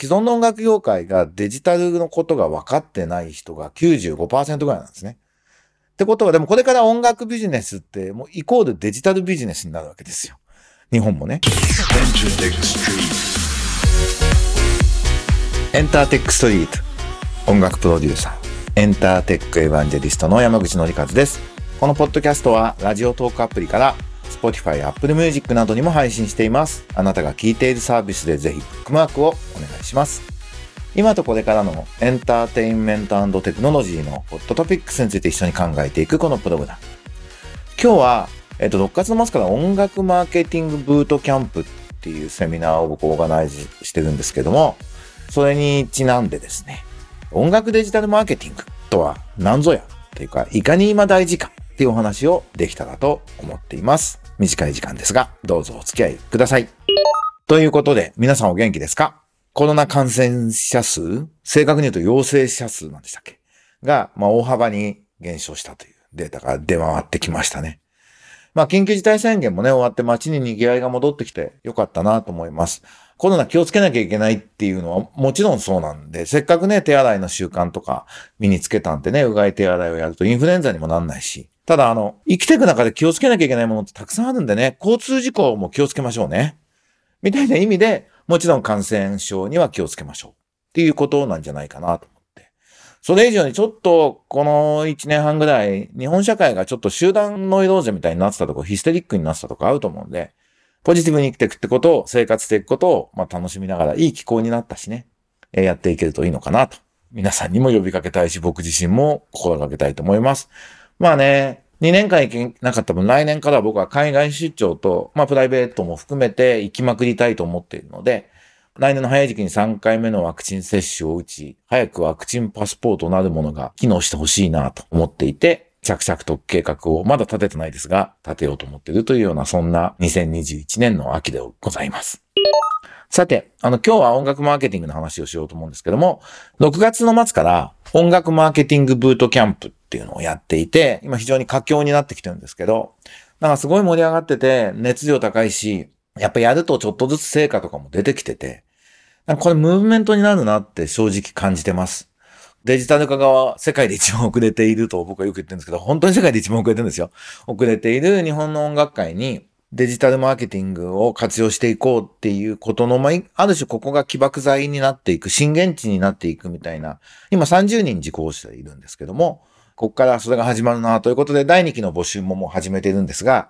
既存の音楽業界がデジタルのことが分かってない人が95%ぐらいなんですね。ってことは、でもこれから音楽ビジネスってもうイコールデジタルビジネスになるわけですよ。日本もね。エンターテックストリート。音楽プロデューサー。エンターテックエヴァンジェリストの山口のりかずです。このポッドキャストはラジオトークアプリから Spotify、Apple Music などにも配信しています。あなたが聞いているサービスでぜひブックマークをお願いします。今とこれからのエンターテインメントテクノロジーのホットトピックスについて一緒に考えていくこのプログラム。今日は、えっと、6月の末から音楽マーケティングブートキャンプっていうセミナーを僕オーガナイズしてるんですけども、それにちなんでですね、音楽デジタルマーケティングとは何ぞやっていうか、いかに今大事かっていうお話をできたらと思っています。短い時間ですが、どうぞお付き合いください。ということで、皆さんお元気ですか？コロナ感染者数正確に言うと陽性者数なんでしたっけ？が、まあ、大幅に減少したというデータが出回ってきましたね。まあ、緊急事態宣言もね、終わって街に賑わいが戻ってきてよかったなと思います。コロナ気をつけなきゃいけないっていうのはもちろんそうなんで、せっかくね、手洗いの習慣とか身につけたんでね、うがい手洗いをやるとインフルエンザにもなんないし、ただ、あの、生きていく中で気をつけなきゃいけないものってたくさんあるんでね、交通事故も気をつけましょうね。みたいな意味で、もちろん感染症には気をつけましょう。っていうことなんじゃないかなと。それ以上にちょっと、この1年半ぐらい、日本社会がちょっと集団ノイローゼみたいになってたとこ、ヒステリックになってたとこあると思うんで、ポジティブに生きていくってことを、生活していくことを、まあ楽しみながら、いい気候になったしね、えー、やっていけるといいのかなと。皆さんにも呼びかけたいし、僕自身も心がけたいと思います。まあね、2年間行けなかった分、来年から僕は海外出張と、まあプライベートも含めて行きまくりたいと思っているので、来年の早い時期に3回目のワクチン接種を打ち、早くワクチンパスポートなるものが機能してほしいなと思っていて、着々と計画をまだ立ててないですが、立てようと思っているというような、そんな2021年の秋でございます。さて、あの、今日は音楽マーケティングの話をしようと思うんですけども、6月の末から音楽マーケティングブートキャンプっていうのをやっていて、今非常に佳境になってきてるんですけど、なんかすごい盛り上がってて、熱量高いし、やっぱやるとちょっとずつ成果とかも出てきてて、これムーブメントになるなって正直感じてます。デジタル化が世界で一番遅れていると僕はよく言ってるんですけど、本当に世界で一番遅れてるんですよ。遅れている日本の音楽界に、デジタルマーケティングを活用していこうっていうことの、まあ、ある種ここが起爆剤になっていく、震源地になっていくみたいな、今30人受講しているんですけども、ここからそれが始まるなということで、第2期の募集ももう始めているんですが、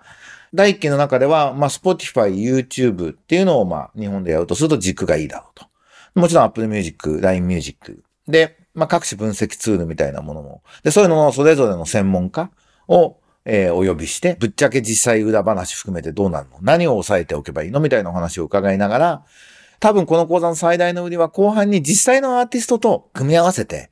第1期の中では、まあ、Spotify、YouTube っていうのを、まあ、日本でやるとすると軸がいいだろうと。もちろん Apple Music、LINE Music。で、まあ、各種分析ツールみたいなものも。で、そういうののそれぞれの専門家をえー、お呼びして、ぶっちゃけ実際裏話含めてどうなるの？何を押さえておけばいいの？みたいなお話を伺いながら、多分この講座の最大の売りは後半に実際のアーティストと組み合わせて、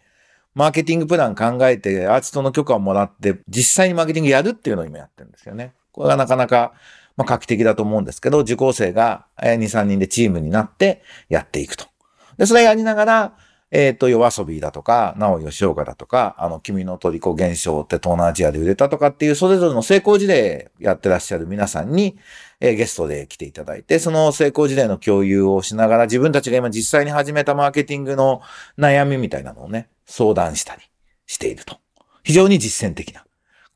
マーケティングプラン考えて、アーティストの許可をもらって、実際にマーケティングやるっていうのを今やってるんですよね。これがなかなか、まあ、画期的だと思うんですけど、受講生が2、3人でチームになってやっていくと。で、それやりながら、えっ、ー、と、夜遊びだとか、なお吉岡だとか、あの、君の虜現象って東南アジアで売れたとかっていう、それぞれの成功事例やってらっしゃる皆さんに、えー、ゲストで来ていただいて、その成功事例の共有をしながら、自分たちが今実際に始めたマーケティングの悩みみたいなのをね、相談したりしていると。非常に実践的な。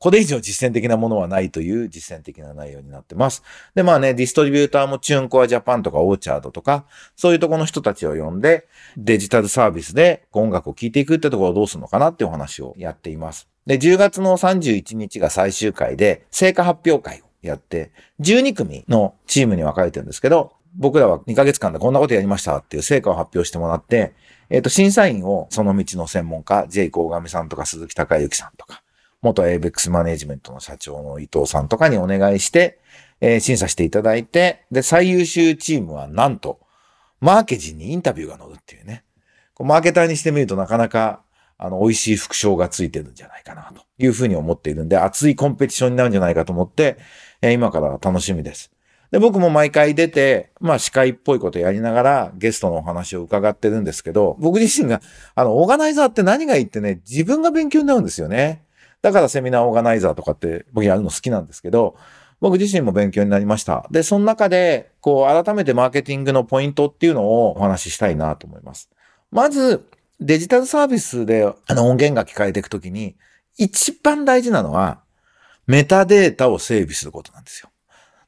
これ以上実践的なものはないという実践的な内容になってます。で、まあね、ディストリビューターもチューンコアジャパンとかオーチャードとか、そういうとこの人たちを呼んで、デジタルサービスで音楽を聴いていくってところをどうするのかなっていうお話をやっています。で、10月の31日が最終回で、成果発表会をやって、12組のチームに分かれてるんですけど、僕らは2ヶ月間でこんなことやりましたっていう成果を発表してもらって、えっ、ー、と、審査員をその道の専門家、ジェイコーガミさんとか鈴木隆之さんとか、元エイベックスマネジメントの社長の伊藤さんとかにお願いして、えー、審査していただいて、で、最優秀チームはなんと、マーケジンにインタビューが載るっていうね。こうマーケターにしてみるとなかなか、あの、美味しい副賞がついてるんじゃないかなというふうに思っているんで、熱いコンペティションになるんじゃないかと思って、えー、今から楽しみです。で、僕も毎回出て、まあ司会っぽいことやりながらゲストのお話を伺ってるんですけど、僕自身が、あの、オーガナイザーって何がいいってね、自分が勉強になるんですよね。だからセミナーオーガナイザーとかって僕やるの好きなんですけど、僕自身も勉強になりました。で、その中で、こう、改めてマーケティングのポイントっていうのをお話ししたいなと思います。まず、デジタルサービスであの音源が聞かれていくときに、一番大事なのは、メタデータを整備することなんですよ。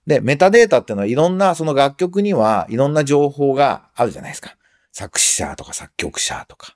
で、メタデータっていうのはいろんな、その楽曲にはいろんな情報があるじゃないですか。作詞者とか作曲者とか。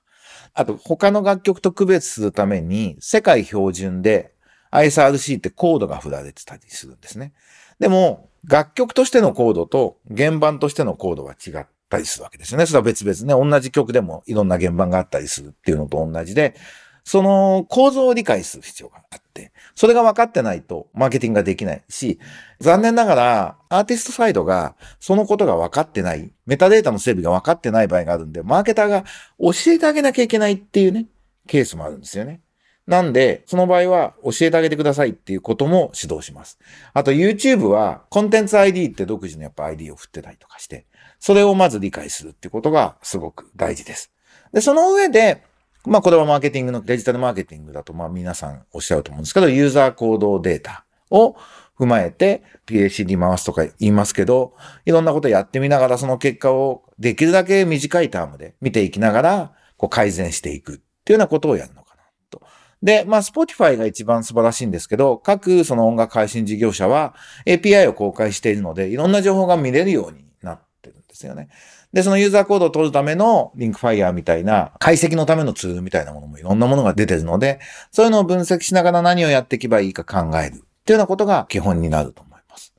あと、他の楽曲と区別するために、世界標準で ISRC ってコードが振られてたりするんですね。でも、楽曲としてのコードと原版としてのコードは違ったりするわけですよね。それは別々ね。同じ曲でもいろんな原版があったりするっていうのと同じで、その構造を理解する必要があって、それが分かってないとマーケティングができないし、残念ながらアーティストサイドがそのことが分かってない、メタデータの整備が分かってない場合があるんで、マーケターが教えてあげなきゃいけないっていうね、ケースもあるんですよね。なんで、その場合は教えてあげてくださいっていうことも指導します。あと YouTube はコンテンツ ID って独自のやっぱ ID を振ってたりとかして、それをまず理解するってことがすごく大事です。で、その上で、まあこれはマーケティングのデジタルマーケティングだとまあ皆さんおっしゃると思うんですけど、ユーザー行動データを踏まえて PACD 回すとか言いますけど、いろんなことやってみながらその結果をできるだけ短いタームで見ていきながらこう改善していくっていうようなことをやるのかなと。で、まあ Spotify が一番素晴らしいんですけど、各その音楽配信事業者は API を公開しているので、いろんな情報が見れるようになってるんですよね。で、そのユーザーコードを取るためのリンクファイヤーみたいな解析のためのツールみたいなものもいろんなものが出てるので、そういうのを分析しながら何をやっていけばいいか考えるっていうようなことが基本になると思います。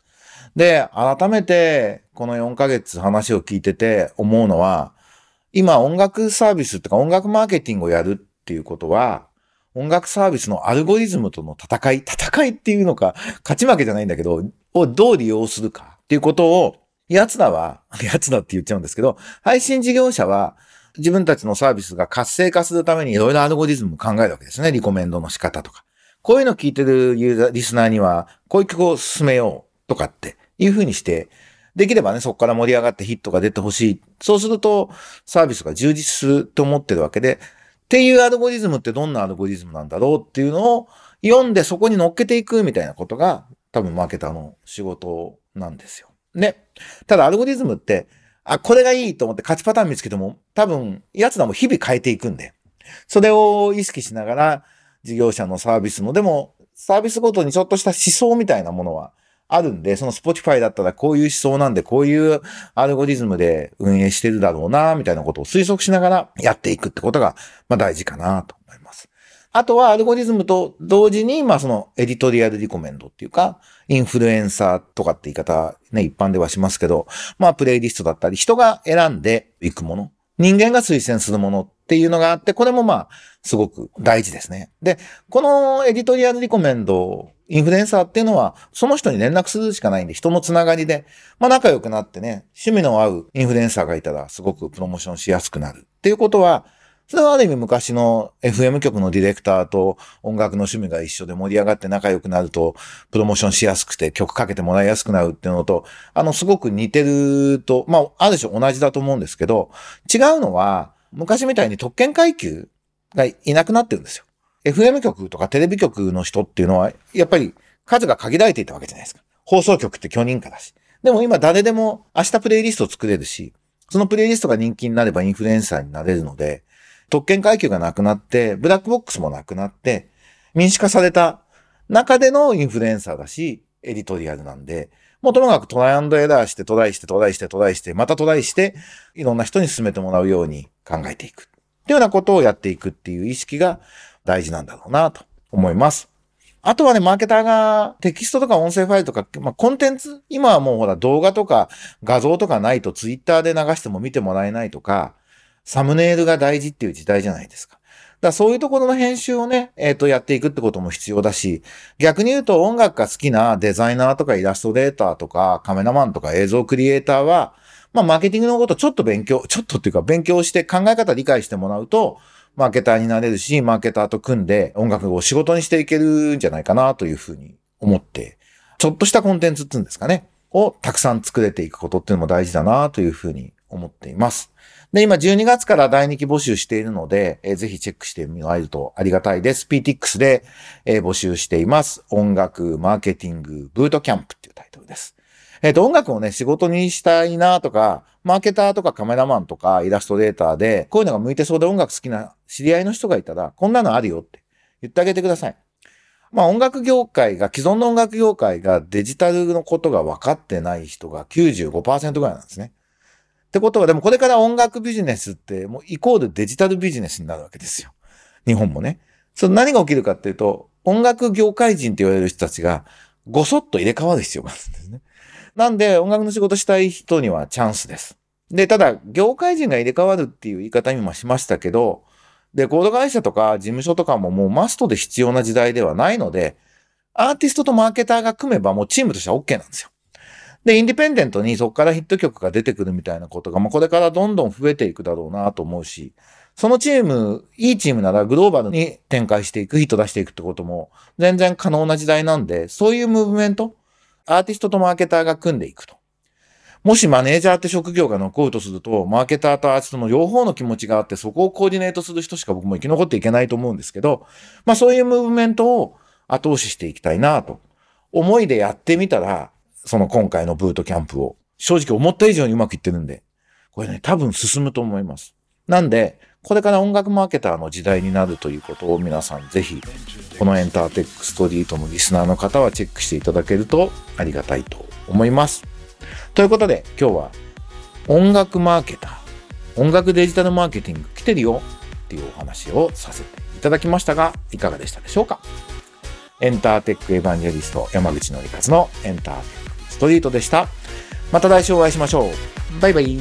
で、改めてこの4ヶ月話を聞いてて思うのは、今音楽サービスとか音楽マーケティングをやるっていうことは、音楽サービスのアルゴリズムとの戦い、戦いっていうのか、勝ち負けじゃないんだけど、をどう利用するかっていうことを奴らは、奴らって言っちゃうんですけど、配信事業者は自分たちのサービスが活性化するためにいろいろアルゴリズムを考えるわけですね。リコメンドの仕方とか。こういうのを聞いてるユーザー、リスナーには、こういう曲を進めようとかっていうふうにして、できればね、そこから盛り上がってヒットが出てほしい。そうすると、サービスが充実すると思ってるわけで、っていうアルゴリズムってどんなアルゴリズムなんだろうっていうのを読んでそこに乗っけていくみたいなことが多分マーケターの仕事なんですよ。ね。ただアルゴリズムって、あ、これがいいと思って勝ちパターン見つけても、多分、奴らも日々変えていくんで、それを意識しながら、事業者のサービスの、でも、サービスごとにちょっとした思想みたいなものはあるんで、その Spotify だったらこういう思想なんで、こういうアルゴリズムで運営してるだろうな、みたいなことを推測しながらやっていくってことが、まあ大事かなと思います。あとはアルゴリズムと同時に、まあそのエディトリアルリコメンドっていうか、インフルエンサーとかって言い方ね、一般ではしますけど、まあプレイリストだったり、人が選んでいくもの、人間が推薦するものっていうのがあって、これもまあ、すごく大事ですね。で、このエディトリアルリコメンド、インフルエンサーっていうのは、その人に連絡するしかないんで、人のつながりで、まあ仲良くなってね、趣味の合うインフルエンサーがいたら、すごくプロモーションしやすくなるっていうことは、それはある意味昔の FM 局のディレクターと音楽の趣味が一緒で盛り上がって仲良くなると、プロモーションしやすくて曲かけてもらいやすくなるっていうのと、あの、すごく似てると、まあ、ある種同じだと思うんですけど、違うのは、昔みたいに特権階級がいなくなってるんですよ。FM 局とかテレビ局の人っていうのは、やっぱり数が限られていたわけじゃないですか。放送局って許認可だし。でも今誰でも明日プレイリスト作れるし、そのプレイリストが人気になればインフルエンサーになれるので、特権階級がなくなって、ブラックボックスもなくなって、民主化された中でのインフルエンサーだし、エディトリアルなんで、もうともかくトライアンドエラーして、トライして、トライして、トライして、またトライして、いろんな人に勧めてもらうように考えていく。っていうようなことをやっていくっていう意識が大事なんだろうなと思います。あとはね、マーケターがテキストとか音声ファイルとか、まあ、コンテンツ今はもうほら動画とか画像とかないとツイッターで流しても見てもらえないとか、サムネイルが大事っていう時代じゃないですか。だからそういうところの編集をね、えっ、と、やっていくってことも必要だし、逆に言うと音楽が好きなデザイナーとかイラストレーターとかカメラマンとか映像クリエイターは、まあ、マーケティングのことちょっと勉強、ちょっとっていうか勉強して考え方理解してもらうと、マーケターになれるし、マーケターと組んで音楽を仕事にしていけるんじゃないかなというふうに思って、ちょっとしたコンテンツっていうんですかね、をたくさん作れていくことっていうのも大事だなというふうに思っています。で、今12月から第2期募集しているので、えー、ぜひチェックしてみられるとありがたいです。PTX で、えー、募集しています。音楽、マーケティング、ブートキャンプっていうタイトルです。えっ、ー、と、音楽をね、仕事にしたいなとか、マーケターとかカメラマンとかイラストレーターで、こういうのが向いてそうで音楽好きな知り合いの人がいたら、こんなのあるよって言ってあげてください。まあ音楽業界が、既存の音楽業界がデジタルのことが分かってない人が95%ぐらいなんですね。ってことは、でもこれから音楽ビジネスってもうイコールデジタルビジネスになるわけですよ。日本もね。その何が起きるかっていうと、音楽業界人って言われる人たちがごそっと入れ替わる必要があるんですね。なんで、音楽の仕事したい人にはチャンスです。で、ただ、業界人が入れ替わるっていう言い方にもしましたけど、で、コード会社とか事務所とかももうマストで必要な時代ではないので、アーティストとマーケターが組めばもうチームとしては OK なんですよ。で、インディペンデントにそこからヒット曲が出てくるみたいなことが、まあ、これからどんどん増えていくだろうなと思うし、そのチーム、いいチームならグローバルに展開していく、ヒット出していくってことも全然可能な時代なんで、そういうムーブメント、アーティストとマーケターが組んでいくと。もしマネージャーって職業が残るとすると、マーケターとアーティストの両方の気持ちがあって、そこをコーディネートする人しか僕も生き残っていけないと思うんですけど、まあそういうムーブメントを後押ししていきたいなと。思いでやってみたら、その今回のブートキャンプを、正直思った以上にうまくいってるんで、これね、多分進むと思います。なんで、これから音楽マーケターの時代になるということを皆さんぜひ、このエンターテックストリートのリスナーの方はチェックしていただけるとありがたいと思います。ということで、今日は音楽マーケター、音楽デジタルマーケティング来てるよっていうお話をさせていただきましたが、いかがでしたでしょうか？エンターテックエヴァンジェリスト山口のりかずのエンターテックトリートでした。また来週お会いしましょう。バイバイ。